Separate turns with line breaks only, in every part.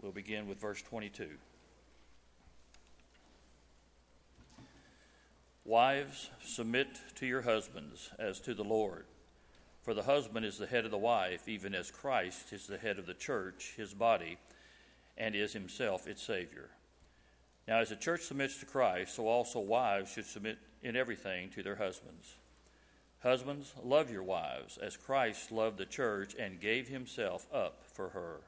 We'll begin with verse 22. Wives, submit to your husbands as to the Lord. For the husband is the head of the wife, even as Christ is the head of the church, his body, and is himself its Savior. Now, as the church submits to Christ, so also wives should submit in everything to their husbands. Husbands, love your wives as Christ loved the church and gave himself up for her,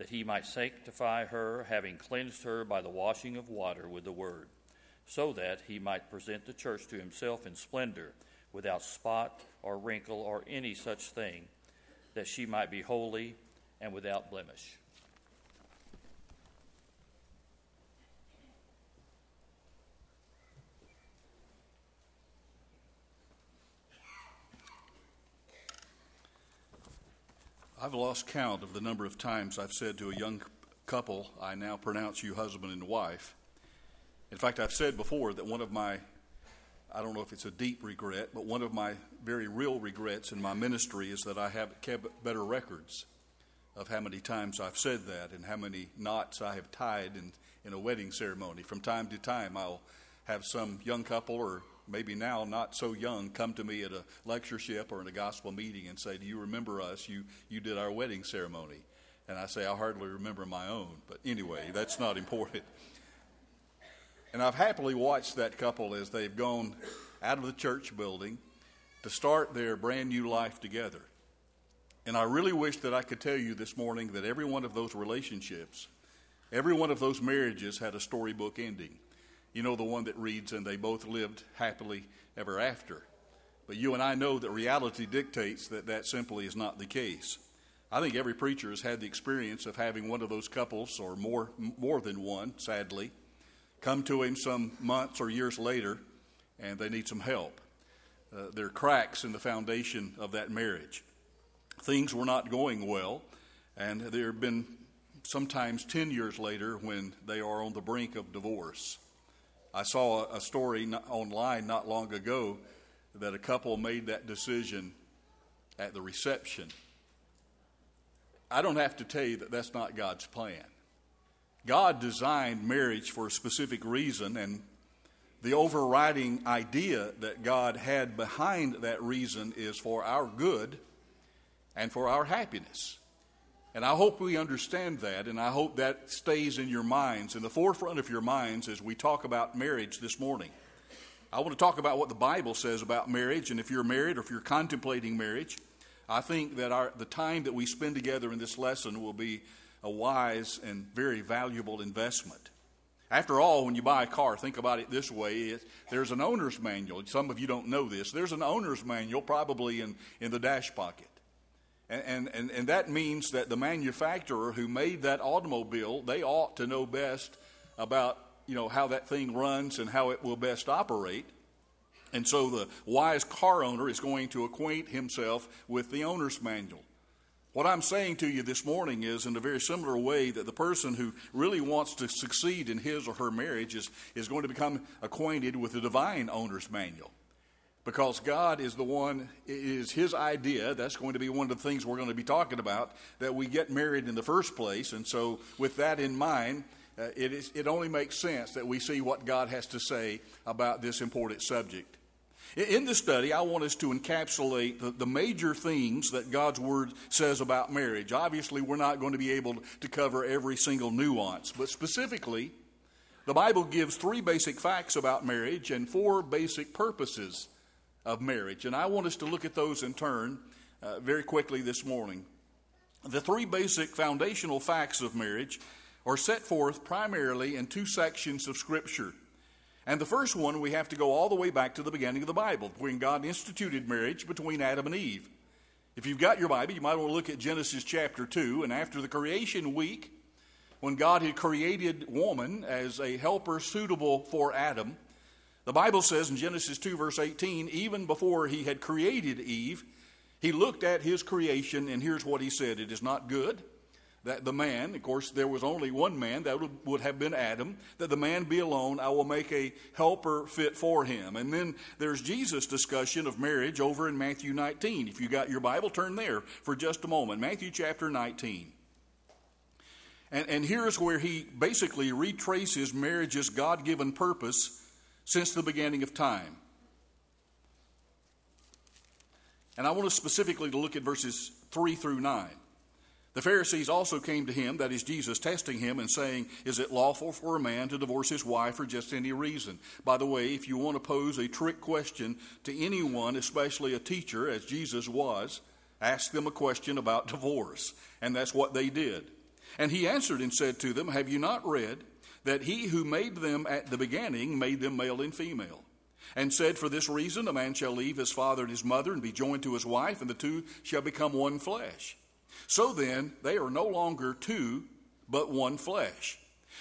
that he might sanctify her, having cleansed her by the washing of water with the word, so that he might present the church to himself in splendor, without spot or wrinkle or any such thing, that she might be holy and without blemish.
I've lost count of the number of times I've said to a young couple, I now pronounce you husband and wife. In fact, I've said before that one of my, I don't know if it's a deep regret, but one of my very real regrets in my ministry is that I haven't kept better records of how many times I've said that and how many knots I have tied in, in a wedding ceremony. From time to time, I'll have some young couple or maybe now not so young, come to me at a lectureship or in a gospel meeting and say, Do you remember us? You, you did our wedding ceremony. And I say, I hardly remember my own. But anyway, that's not important. And I've happily watched that couple as they've gone out of the church building to start their brand new life together. And I really wish that I could tell you this morning that every one of those relationships, every one of those marriages had a storybook ending. You know, the one that reads, and they both lived happily ever after. But you and I know that reality dictates that that simply is not the case. I think every preacher has had the experience of having one of those couples, or more, more than one, sadly, come to him some months or years later and they need some help. Uh, there are cracks in the foundation of that marriage. Things were not going well, and there have been sometimes 10 years later when they are on the brink of divorce. I saw a story online not long ago that a couple made that decision at the reception. I don't have to tell you that that's not God's plan. God designed marriage for a specific reason, and the overriding idea that God had behind that reason is for our good and for our happiness. And I hope we understand that, and I hope that stays in your minds, in the forefront of your minds as we talk about marriage this morning. I want to talk about what the Bible says about marriage, and if you're married or if you're contemplating marriage, I think that our, the time that we spend together in this lesson will be a wise and very valuable investment. After all, when you buy a car, think about it this way it, there's an owner's manual. Some of you don't know this. There's an owner's manual probably in, in the dash pocket. And, and, and that means that the manufacturer who made that automobile, they ought to know best about you know, how that thing runs and how it will best operate. And so the wise car owner is going to acquaint himself with the owner's manual. What I'm saying to you this morning is, in a very similar way, that the person who really wants to succeed in his or her marriage is, is going to become acquainted with the divine owner's manual because God is the one, is His idea. That's going to be one of the things we're going to be talking about that we get married in the first place. And so, with that in mind, uh, it, is, it only makes sense that we see what God has to say about this important subject. In this study, I want us to encapsulate the, the, major things that God's Word says about marriage. Obviously, we're not going to be able to cover every single nuance, but specifically, the Bible gives three basic facts about marriage and four basic purposes of marriage. And I want us to look at those in turn uh, very quickly this morning. The three basic foundational facts of marriage are set forth primarily in two sections of Scripture. And the first one, we have to go all the way back to the beginning of the Bible, when God instituted marriage between Adam and Eve. If you've got your Bible, you might want to look at Genesis chapter 2. And after the creation week, when God had created woman as a helper suitable for Adam, the Bible says in Genesis 2, verse 18, even before he had created Eve, he looked at his creation, and here's what he said It is not good that the man, of course, there was only one man, that would, have been Adam, that the man be alone. I will make a helper fit for him. And then there's Jesus' discussion of marriage over in Matthew 19. If you got your Bible, turn there for just a moment. Matthew chapter 19. And, and here's where he basically retraces marriage's God given purpose since the beginning of time. And I want us specifically to look at verses 3 through 9. The Pharisees also came to him, that is Jesus, testing him and saying, Is it lawful for a man to divorce his wife for just any reason? By the way, if you want to pose a trick question to anyone, especially a teacher, as Jesus was, ask them a question about divorce. And that's what they did. And he answered and said to them, Have you not read that he who made them at the beginning made them male and female? And said, For this reason, a man shall leave his father and his mother and be joined to his wife, and the two shall become one flesh. So then, they are no longer two, but one flesh.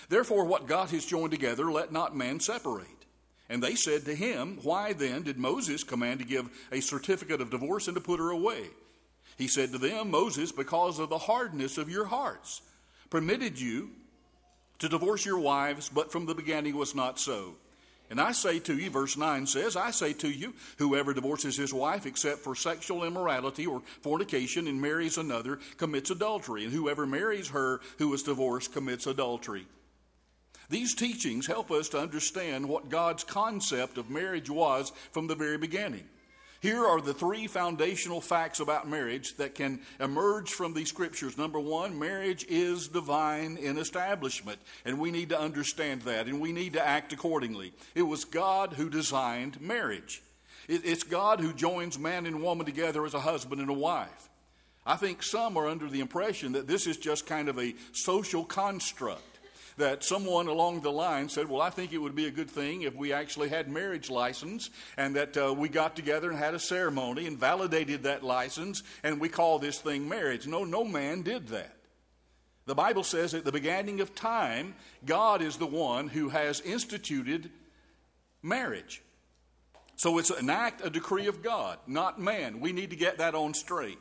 Therefore, what God has joined together, let not man separate. And they said to him, Why then did Moses command to give a certificate of divorce and to put her away? He said to them, Moses, because of the hardness of your hearts, permitted you to divorce your wives, but from the beginning was not so. And I say to you, verse 9 says, I say to you, whoever divorces his wife except for sexual immorality or fornication and marries another commits adultery, and whoever marries her who is divorced commits adultery. These teachings help us to understand what God's concept of marriage was from the very beginning. Here are the three foundational facts about marriage that can emerge from these scriptures. Number one, marriage is divine in establishment, and we need to understand that, and we need to act accordingly. It was God who designed marriage, it's God who joins man and woman together as a husband and a wife. I think some are under the impression that this is just kind of a social construct that someone along the line said, Well, I think it would be a good thing if we actually had marriage license and that uh, we got together and had a ceremony and validated that license and we call this thing marriage. No, no man did that. The Bible says at the beginning of time, God is the one who has instituted marriage. So it's an act, a decree of God, not man. We need to get that on straight.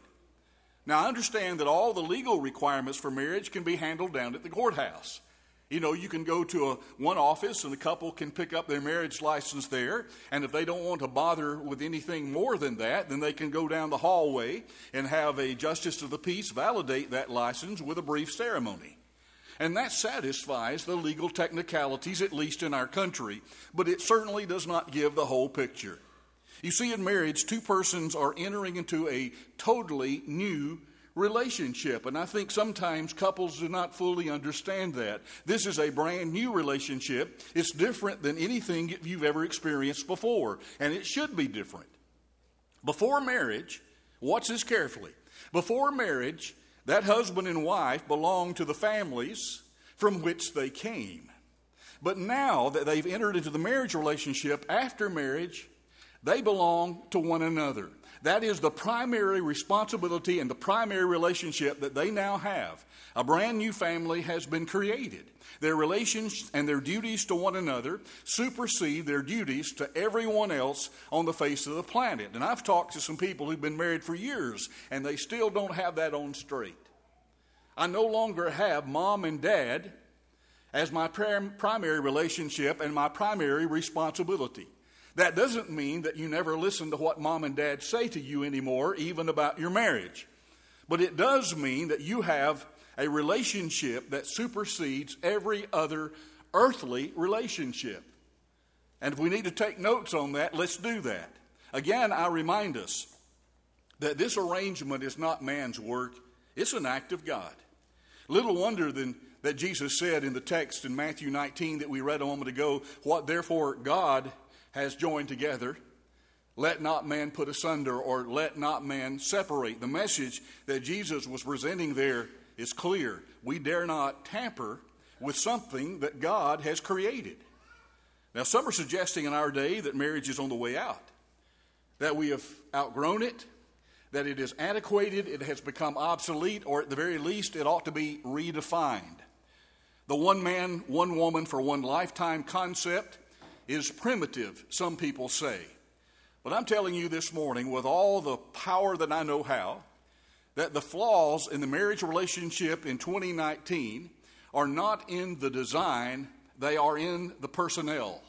Now, I understand that all the legal requirements for marriage can be handled down at the courthouse. You know, you can go to a, one office and the couple can pick up their marriage license there. And if they don't want to bother with anything more than that, then they can go down the hallway and have a justice of the peace validate that license with a brief ceremony. And that satisfies the legal technicalities, at least in our country, but it certainly does not give the whole picture. You see, in marriage, two persons are entering into a totally new relationship. And I think sometimes couples do not fully understand that. This is a brand new relationship. It's different than anything you've ever experienced before, and it should be different. Before marriage, watch this carefully. Before marriage, that husband and wife belonged to the families from which they came. But now that they've entered into the marriage relationship after marriage, they belong to one another. That is the primary responsibility and the primary relationship that they now have. A brand new family has been created. Their relations and their duties to one another supersede their duties to everyone else on the face of the planet. And I've talked to some people who've been married for years, and they still don't have that on straight. I no longer have mom and dad as my primary relationship and my primary responsibility. That doesn't mean that you never listen to what mom and dad say to you anymore, even about your marriage. But it does mean that you have a relationship that supersedes every other earthly relationship. And if we need to take notes on that, let's do that. Again, I remind us that this arrangement is not man's work, it's an act of God. Little wonder then that Jesus said in the text in Matthew 19 that we read a moment ago, What therefore God has joined together. Let not man put asunder or let not man separate. The message that Jesus was presenting there is clear. We dare not tamper with something that God has created. Now, some are suggesting in our day that marriage is on the way out, that we have outgrown it, that it is antiquated, it has become obsolete, or at the very least, it ought to be redefined. The one man, one woman for one lifetime concept is primitive, some people say. But I'm telling you this morning, with all the power that I know how, that the flaws in the marriage relationship in 2019 are not in the design, they are in the personnel.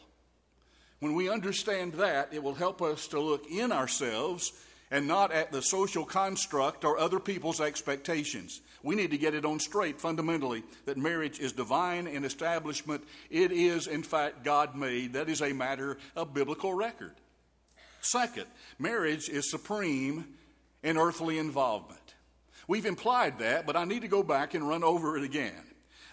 When we understand that, it will help us to look in ourselves and not at the social construct or other people's expectations. We need to get it on straight fundamentally that marriage is divine in establishment. It is, in fact, God made. That is a matter of biblical record. Second, marriage is supreme in earthly involvement. We've implied that, but I need to go back and run over it again.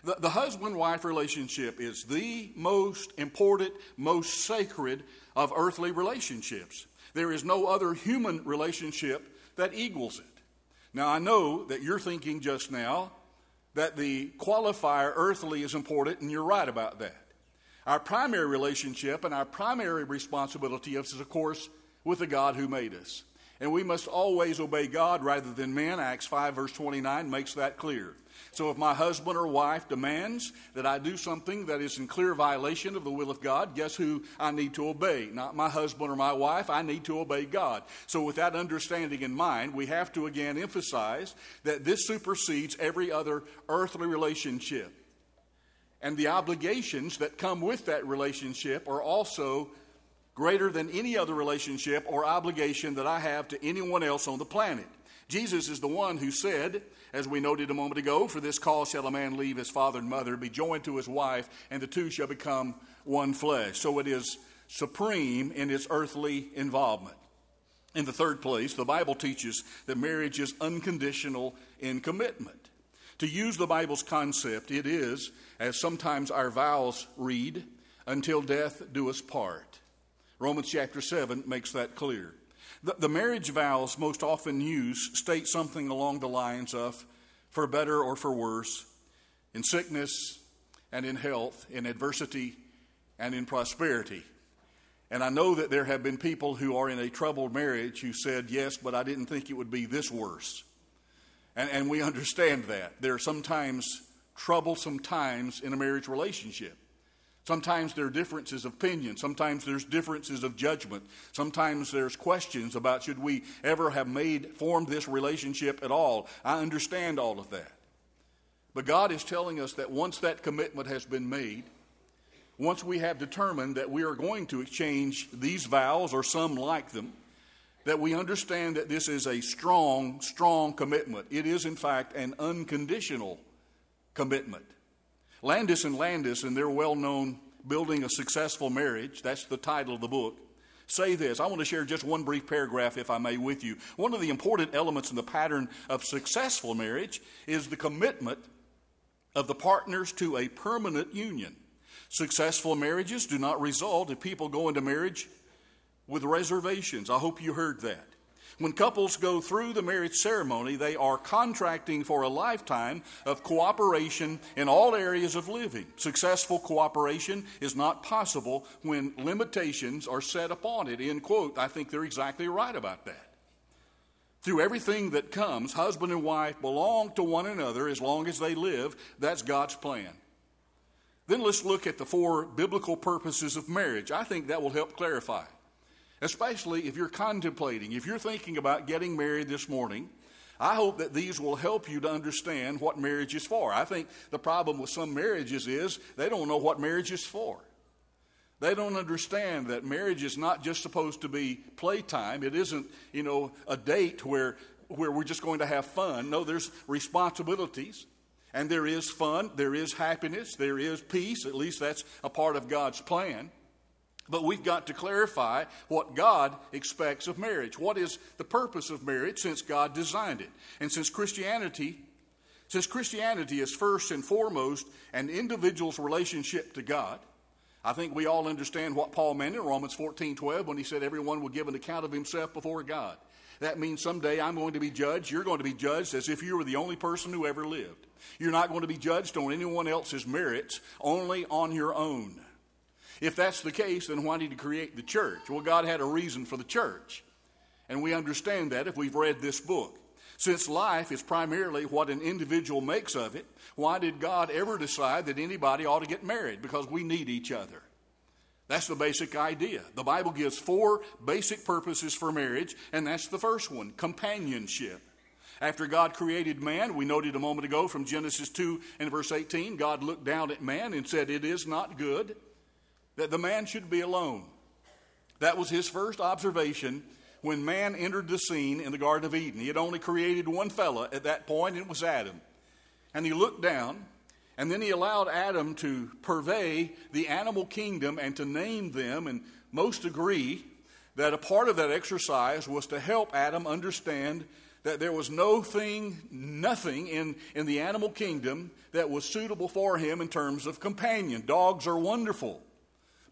The, the husband wife relationship is the most important, most sacred of earthly relationships. There is no other human relationship that equals it. Now, I know that you're thinking just now that the qualifier earthly is important, and you're right about that. Our primary relationship and our primary responsibility is, of course, with the God who made us. And we must always obey God rather than men. Acts 5, verse 29 makes that clear. So if my husband or wife demands that I do something that is in clear violation of the will of God, guess who I need to obey? Not my husband or my wife, I need to obey God. So with that understanding in mind, we have to again emphasize that this supersedes every other earthly relationship. And the obligations that come with that relationship are also greater than any other relationship or obligation that I have to anyone else on the planet. Jesus is the one who said, as we noted a moment ago, for this cause shall a man leave his father and mother, be joined to his wife, and the two shall become one flesh. So it is supreme in its earthly involvement. In the third place, the Bible teaches that marriage is unconditional in commitment. To use the Bible's concept, it is, as sometimes our vows read, until death do us part. Romans chapter 7 makes that clear. The, the marriage vows most often used state something along the lines of for better or for worse, in sickness and in health, in adversity and in prosperity. And I know that there have been people who are in a troubled marriage who said, Yes, but I didn't think it would be this worse. And, and we understand that. There are sometimes troublesome times in a marriage relationship. Sometimes there are differences of opinion. Sometimes there's differences of judgment. Sometimes there's questions about should we ever have made, formed this relationship at all. I understand all of that. But God is telling us that once that commitment has been made, once we have determined that we are going to exchange these vows or some like them, that we understand that this is a strong, strong commitment. It is, in fact, an unconditional commitment. Landis and Landis, in their well known Building a Successful Marriage, that's the title of the book, say this. I want to share just one brief paragraph, if I may, with you. One of the important elements in the pattern of successful marriage is the commitment of the partners to a permanent union. Successful marriages do not result if people go into marriage with reservations. I hope you heard that. When couples go through the marriage ceremony, they are contracting for a lifetime of cooperation in all areas of living. Successful cooperation is not possible when limitations are set upon it. End quote. I think they're exactly right about that. Through everything that comes, husband and wife belong to one another as long as they live. That's God's plan. Then let's look at the four biblical purposes of marriage. I think that will help clarify especially if you're contemplating, if you're thinking about getting married this morning. I hope that these will help you to understand what marriage is for. I think the problem with some marriages is they don't know what marriage is for. They don't understand that marriage is not just supposed to be playtime. It isn't, you know, a date where where we're just going to have fun. No, there's responsibilities. And there is fun, there is happiness, there is peace. At least that's a part of God's plan. But we've got to clarify what God expects of marriage. What is the purpose of marriage since God designed it? And since Christianity, since Christianity is first and foremost an individual's relationship to God, I think we all understand what Paul meant in Romans 14 12 when he said, Everyone will give an account of himself before God. That means someday I'm going to be judged. You're going to be judged as if you were the only person who ever lived. You're not going to be judged on anyone else's merits, only on your own. If that's the case, then why did he create the church? Well, God had a reason for the church. And we understand that if we've read this book. Since life is primarily what an individual makes of it, why did God ever decide that anybody ought to get married? Because we need each other. That's the basic idea. The Bible gives four basic purposes for marriage, and that's the first one companionship. After God created man, we noted a moment ago from Genesis 2 and verse 18, God looked down at man and said, It is not good that the man should be alone. That was his first observation when man entered the scene in the Garden of Eden. He had only created one fella at that point, and it was Adam. And he looked down, and then he allowed Adam to purvey the animal kingdom and to name them. And most agree that a part of that exercise was to help Adam understand that there was no thing, nothing in, in the animal kingdom that was suitable for him in terms of companion. Dogs are wonderful,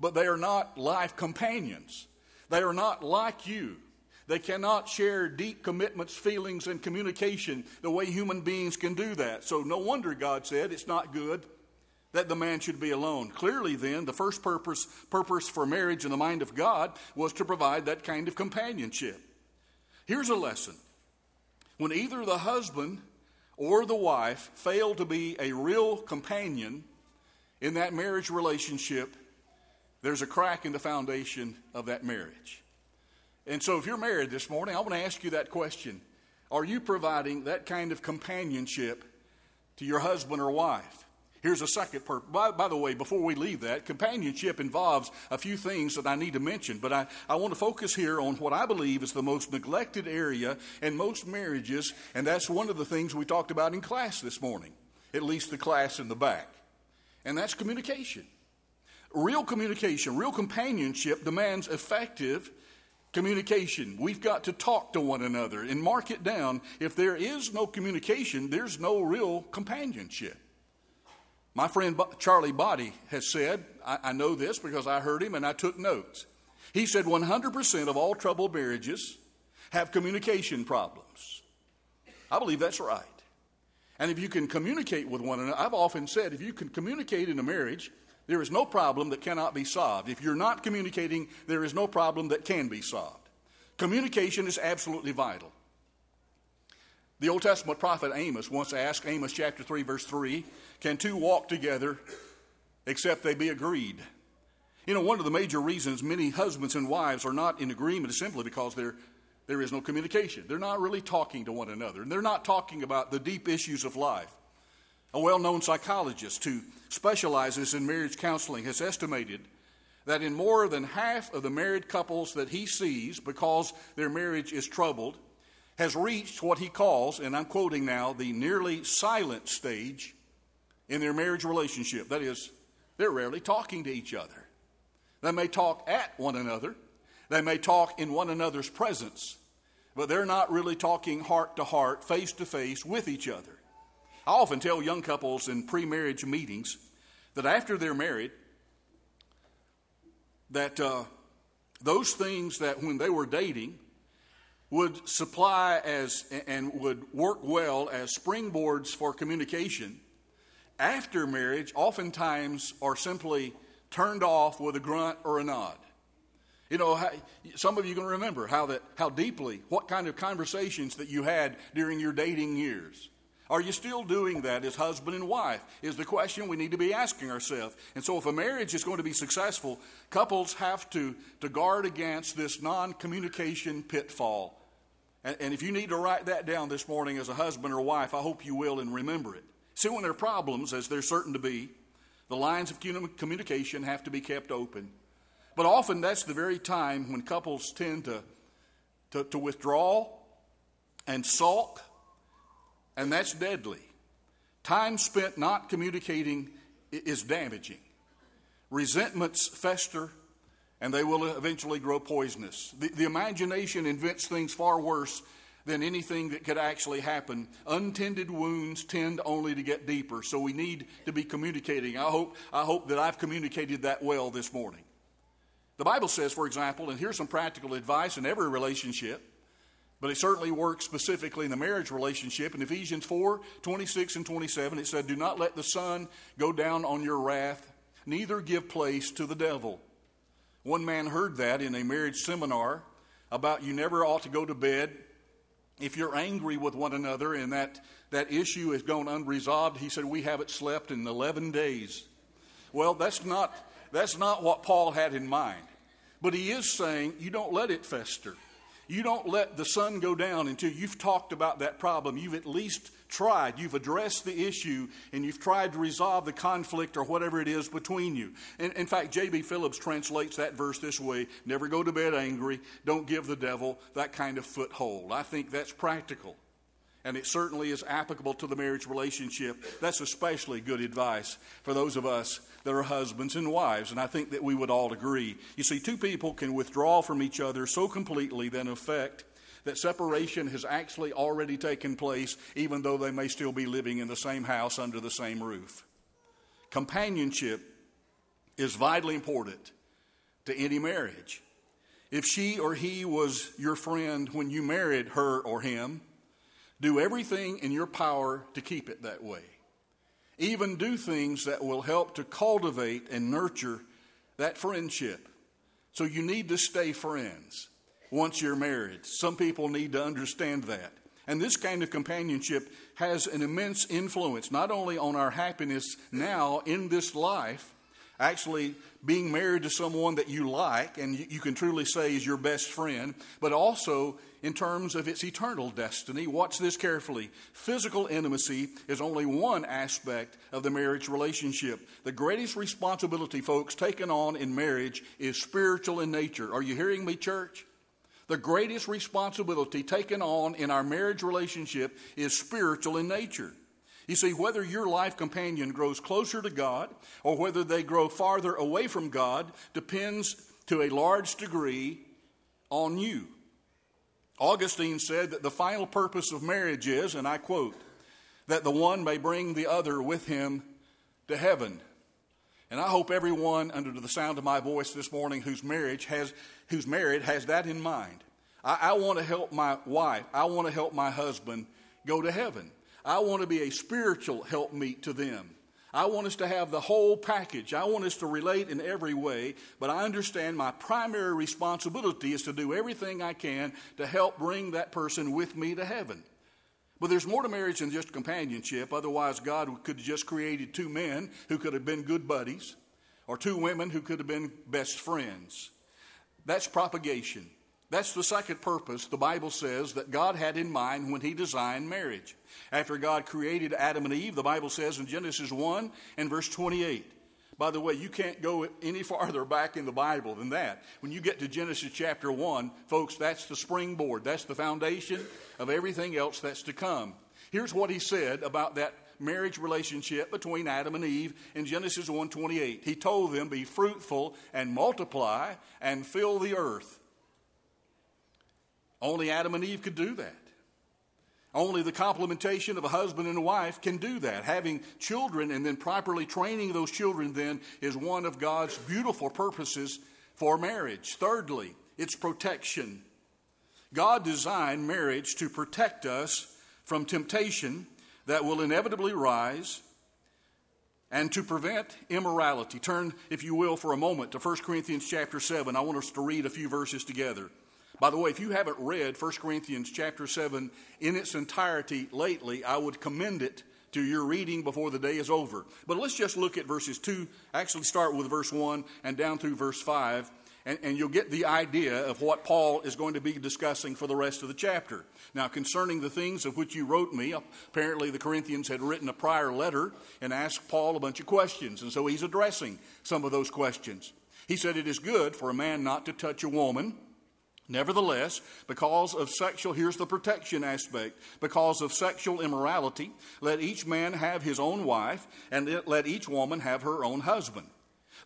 but they are not life companions. They are not like you. They cannot share deep commitments, feelings, and communication the way human beings can do that. So, no wonder God said it's not good that the man should be alone. Clearly, then, the first purpose, purpose for marriage in the mind of God was to provide that kind of companionship. Here's a lesson when either the husband or the wife fail to be a real companion in that marriage relationship, there's a crack in the foundation of that marriage. And so, if you're married this morning, I want to ask you that question Are you providing that kind of companionship to your husband or wife? Here's a second purpose. By, by, the way, before we leave that, companionship involves a few things that I need to mention, but I, I want to focus here on what I believe is the most neglected area in most marriages, and that's one of the things we talked about in class this morning, at least the class in the back, and that's communication. Real communication, real companionship demands effective communication. We've got to talk to one another and mark it down. If there is no communication, there's no real companionship. My friend Charlie Body has said, I, I know this because I heard him and I took notes. He said 100% of all troubled marriages have communication problems. I believe that's right. And if you can communicate with one another, I've often said if you can communicate in a marriage, there is no problem that cannot be solved. If you're not communicating, there is no problem that can be solved. Communication is absolutely vital. The Old Testament prophet Amos once asked, Amos chapter 3, verse 3, can two walk together except they be agreed? You know, one of the major reasons many husbands and wives are not in agreement is simply because there, there is no communication. They're not really talking to one another, and they're not talking about the deep issues of life. A well known psychologist who specializes in marriage counseling has estimated that in more than half of the married couples that he sees, because their marriage is troubled, has reached what he calls, and I'm quoting now, the nearly silent stage in their marriage relationship. That is, they're rarely talking to each other. They may talk at one another, they may talk in one another's presence, but they're not really talking heart to heart, face to face with each other. I often tell young couples in pre marriage meetings that after they're married, that uh, those things that when they were dating would supply as and would work well as springboards for communication after marriage oftentimes are simply turned off with a grunt or a nod. You know, some of you can remember how that how deeply what kind of conversations that you had during your dating years. Are you still doing that as husband and wife? Is the question we need to be asking ourselves. And so, if a marriage is going to be successful, couples have to, to guard against this non communication pitfall and, and if you need to write that down this morning as a husband or wife, I hope you will and remember it. See, when there are problems, as there's certain to be, the lines of communication have to be kept open. But often that's the very time when couples tend to, to, to withdraw and sulk, and that's deadly. Time spent not communicating is damaging. Resentments fester and they will eventually grow poisonous. The, the, imagination invents things far worse than anything that could actually happen. Untended wounds tend only to get deeper, so we need to be communicating. I hope, I hope that I've communicated that well this morning. The Bible says, for example, and here's some practical advice in every relationship, but it certainly works specifically in the marriage relationship. In Ephesians 4 26 and 27, it said, Do not let the sun go down on your wrath, neither give place to the devil. One man heard that in a marriage seminar about you never ought to go to bed if you're angry with one another and that, that issue has gone unresolved. He said, We haven't slept in 11 days. Well, that's not, that's not what Paul had in mind. But he is saying you don't let it fester. You don't let the sun go down until you've talked about that problem. You've at least tried, you've addressed the issue, and you've tried to resolve the conflict or whatever it is between you. In, in fact, J.B. Phillips translates that verse this way never go to bed angry, don't give the devil that kind of foothold. I think that's practical. And it certainly is applicable to the marriage relationship. That's especially good advice for those of us that are husbands and wives. And I think that we would all agree. You see, two people can withdraw from each other so completely that, in effect, that separation has actually already taken place, even though they may still be living in the same house under the same roof. Companionship is vitally important to any marriage. If she or he was your friend when you married her or him, do everything in your power to keep it that way. Even do things that will help to cultivate and nurture that friendship. So you need to stay friends once you're married. Some people need to understand that. And this kind of companionship has an immense influence, not only on our happiness now in this life, actually being married to someone that you like and you can truly say is your best friend, but also in terms of its eternal destiny. Watch this carefully. Physical intimacy is only one aspect of the marriage relationship. The greatest responsibility, folks, taken on in marriage is spiritual in nature. Are you hearing me, church? The greatest responsibility taken on in our marriage relationship is spiritual in nature. You see, whether your life companion grows closer to God or whether they grow farther away from God depends to a large degree on you. Augustine said that the final purpose of marriage is, and I quote, that the one may bring the other with him to heaven. And I hope everyone under the sound of my voice this morning whose marriage has who's married has that in mind. I, I want to help my wife. I want to help my husband go to heaven. I want to be a spiritual helpmeet to them. I want us to have the whole package. I want us to relate in every way, but I understand my primary responsibility is to do everything I can to help bring that person with me to heaven. But there's more to marriage than just companionship. Otherwise, God could have just created two men who could have been good buddies, or two women who could have been best friends. That's propagation. That's the second purpose the Bible says that God had in mind when He designed marriage. After God created Adam and Eve, the Bible says in Genesis 1 and verse 28. By the way, you can't go any farther back in the Bible than that. When you get to Genesis chapter 1, folks, that's the springboard, that's the foundation of everything else that's to come. Here's what he said about that marriage relationship between Adam and Eve in Genesis 1:28. He told them, "Be fruitful and multiply and fill the earth." Only Adam and Eve could do that. Only the complementation of a husband and a wife can do that. Having children and then properly training those children then is one of God's beautiful purposes for marriage. Thirdly, it's protection. God designed marriage to protect us from temptation that will inevitably rise and to prevent immorality. Turn, if you will, for a moment to 1 Corinthians chapter 7. I want us to read a few verses together. By the way, if you haven't read 1 Corinthians chapter 7 in its entirety lately, I would commend it to your reading before the day is over. But let's just look at verses 2, actually start with verse 1 and down through verse 5, and, and you'll get the idea of what Paul is going to be discussing for the rest of the chapter. Now, concerning the things of which you wrote me, apparently the Corinthians had written a prior letter and asked Paul a bunch of questions, and so he's addressing some of those questions. He said, It is good for a man not to touch a woman Nevertheless, because of sexual, here's the protection aspect, because of sexual immorality, let each man have his own wife, and let each woman have her own husband.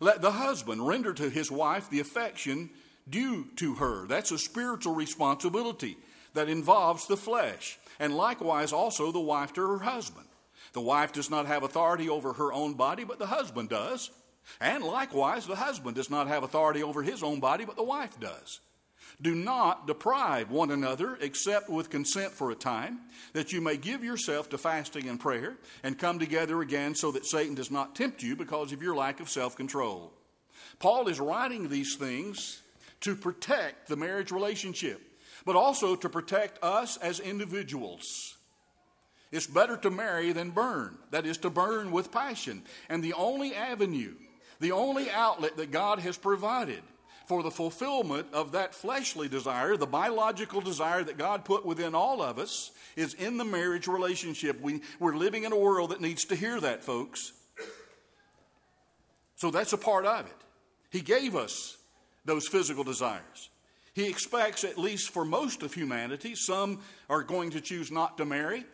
Let the husband render to his wife the affection due to her. That's a spiritual responsibility that involves the flesh, and likewise also the wife to her husband. The wife does not have authority over her own body, but the husband does. And likewise, the husband does not have authority over his own body, but the wife does. Do not deprive one another except with consent for a time, that you may give yourself to fasting and prayer and come together again so that Satan does not tempt you because of your lack of self control. Paul is writing these things to protect the marriage relationship, but also to protect us as individuals. It's better to marry than burn, that is, to burn with passion. And the only avenue, the only outlet that God has provided for the fulfillment of that fleshly desire, the biological desire that God put within all of us, is in the marriage relationship. We, we're living in a world that needs to hear that, folks. So that's a part of it. He gave us those physical desires. He expects, at least for most of humanity, some are going to choose not to marry,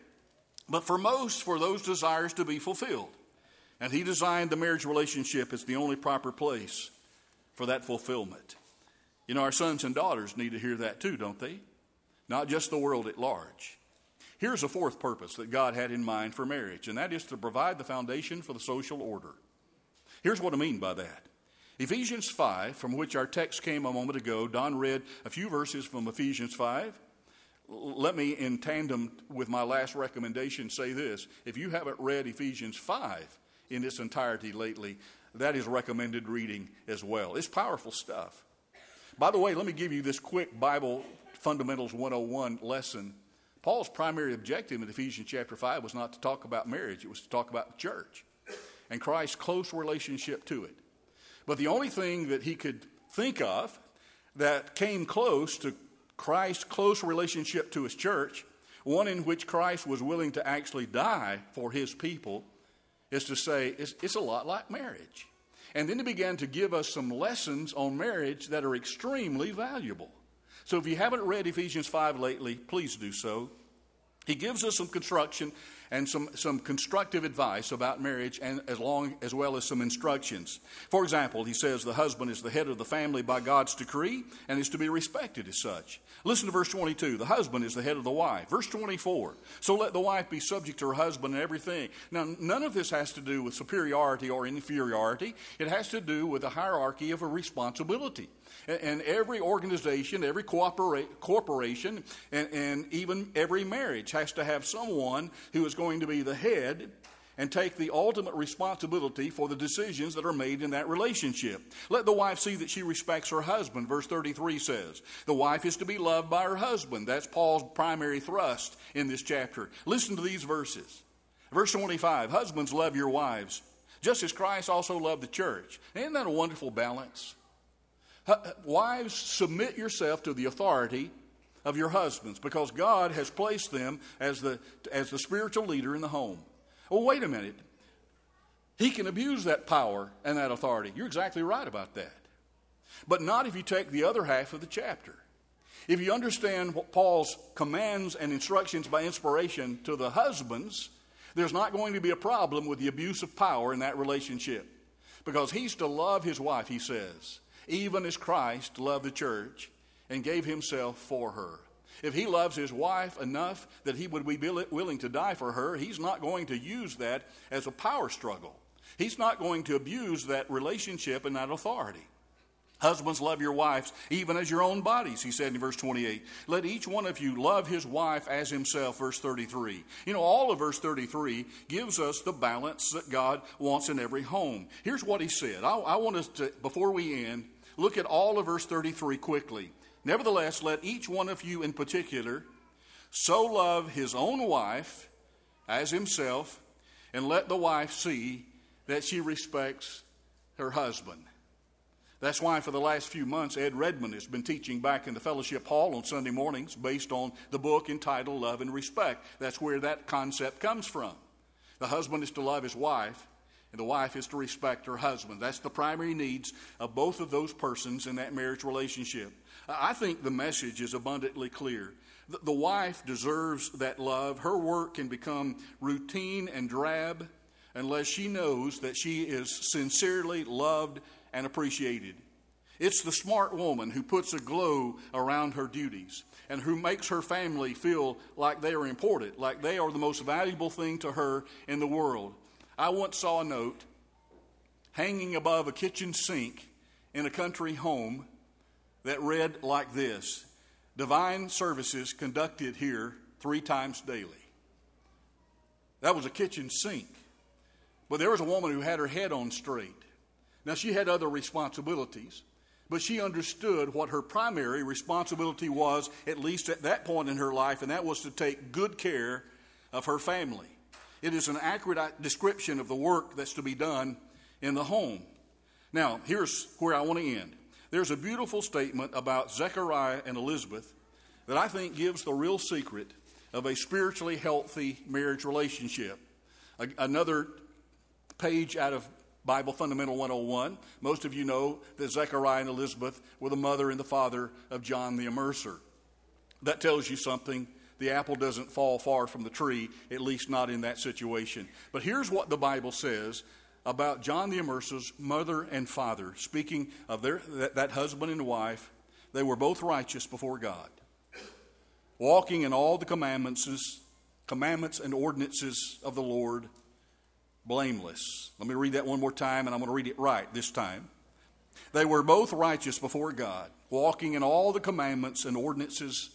but for most, for those desires to be fulfilled. And He designed the marriage relationship as the only proper place for that fulfillment. You know, our sons and daughters need to hear that too, don't they? Not just the world at large. Here's a fourth purpose that God had in mind for marriage, and that is to provide the foundation for the social order. Here's what I mean by that. Ephesians 5, from which our text came a moment ago, Don read a few verses from Ephesians 5. Let me, in tandem with my last recommendation, say this. If you haven't read Ephesians 5 in its entirety lately, that is recommended reading as well. It's powerful stuff. By the way, let me give you this quick Bible Fundamentals 101 lesson. Paul's primary objective in Ephesians chapter 5 was not to talk about marriage, it was to talk about the church and Christ's close relationship to it. But the only thing that he could think of that came close to Christ's close relationship to his church, one in which Christ was willing to actually die for his people, is to say it's, it's a lot like marriage. And then he began to give us some lessons on marriage that are extremely valuable. So if you haven't read Ephesians 5 lately, please do so. He gives us some construction and some, some constructive advice about marriage and as long as well as some instructions. For example, he says the husband is the head of the family by God's decree and is to be respected as such. Listen to verse 22. The husband is the head of the wife. Verse 24. So let the wife be subject to her husband in everything. Now, none of this has to do with superiority or inferiority. It has to do with the hierarchy of a responsibility. And every organization, every corporation, and, and even every marriage has to have someone who is going to be the head and take the ultimate responsibility for the decisions that are made in that relationship. Let the wife see that she respects her husband. Verse 33 says, The wife is to be loved by her husband. That's Paul's primary thrust in this chapter. Listen to these verses. Verse 25 Husbands, love your wives, just as Christ also loved the church. Isn't that a wonderful balance? Wives, submit yourself to the authority of your husbands because God has placed them as the, as the spiritual leader in the home. Well, wait a minute. He can abuse that power and that authority. You're exactly right about that. But not if you take the other half of the chapter. If you understand what Paul's commands and instructions by inspiration to the husbands, there's not going to be a problem with the abuse of power in that relationship. Because he's to love his wife, he says even as Christ loved the church and gave himself for her. If he loves his wife enough that he would be willing to die for her, he's not going to use that as a power struggle. He's not going to abuse that relationship and that authority. Husbands, love your wives, even as your own bodies, he said in verse 28. Let each one of you love his wife as himself, verse 33. You know, all of verse 33 gives us the balance that God wants in every home. Here's what he said. I, I want us to, before we end, Look at all of verse 33 quickly. Nevertheless, let each one of you in particular so love his own wife as himself, and let the wife see that she respects her husband. That's why, for the last few months, Ed Redmond has been teaching back in the fellowship hall on Sunday mornings based on the book entitled Love and Respect. That's where that concept comes from. The husband is to love his wife, and the wife is to respect her husband. That's the primary needs of both of those persons in that marriage relationship. I think the message is abundantly clear. The wife deserves that love. Her work can become routine and drab unless she knows that she is sincerely loved and appreciated. It's the smart woman who puts a glow around her duties and who makes her family feel like they are important, like they are the most valuable thing to her in the world. I once saw a note hanging above a kitchen sink in a country home that read like this Divine services conducted here three times daily. That was a kitchen sink. But there was a woman who had her head on straight. Now, she had other responsibilities, but she understood what her primary responsibility was, at least at that point in her life, and that was to take good care of her family. It is an accurate description of the work that's to be done in the home. Now, here's where I want to end. there's a beautiful statement about Zechariah and Elizabeth that I think gives the real secret of a spiritually healthy marriage relationship. A- another page out of Bible Fundamental 101. Most of you know that Zechariah and Elizabeth were the mother and the father of John the Immerser. That tells you something. The apple doesn't fall far from the tree, at least not in that situation. But here's what the Bible says about John the Immerser's mother and father, speaking of their, that, that husband and wife. They were both righteous before God, walking in all the commandments, commandments and ordinances of the Lord blameless. Let me read that one more time, and I'm going to read it right this time. They were both righteous before God, walking in all the commandments and ordinances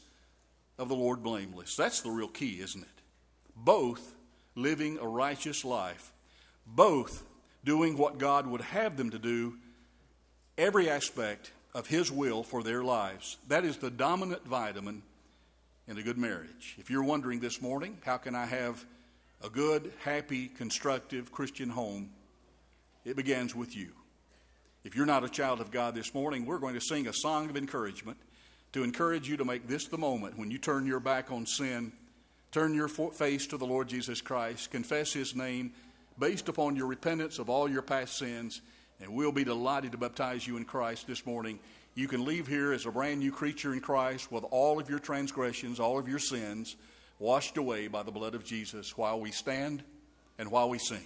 of the Lord blameless. That's the real key, isn't it? Both living a righteous life, both doing what God would have them to do, every aspect of His will for their lives. That is the dominant vitamin in a good marriage. If you're wondering this morning, how can I have a good, happy, constructive Christian home, it begins with you. If you're not a child of God this morning, we're going to sing a song of encouragement to encourage you to make this the moment when you turn your back on sin, turn your face to the Lord Jesus Christ, confess His name based upon your repentance of all your past sins, and we'll be delighted to baptize you in Christ this morning. You can leave here as a brand new creature in Christ with all of your transgressions, all of your sins washed away by the blood of Jesus while we stand and while we sing.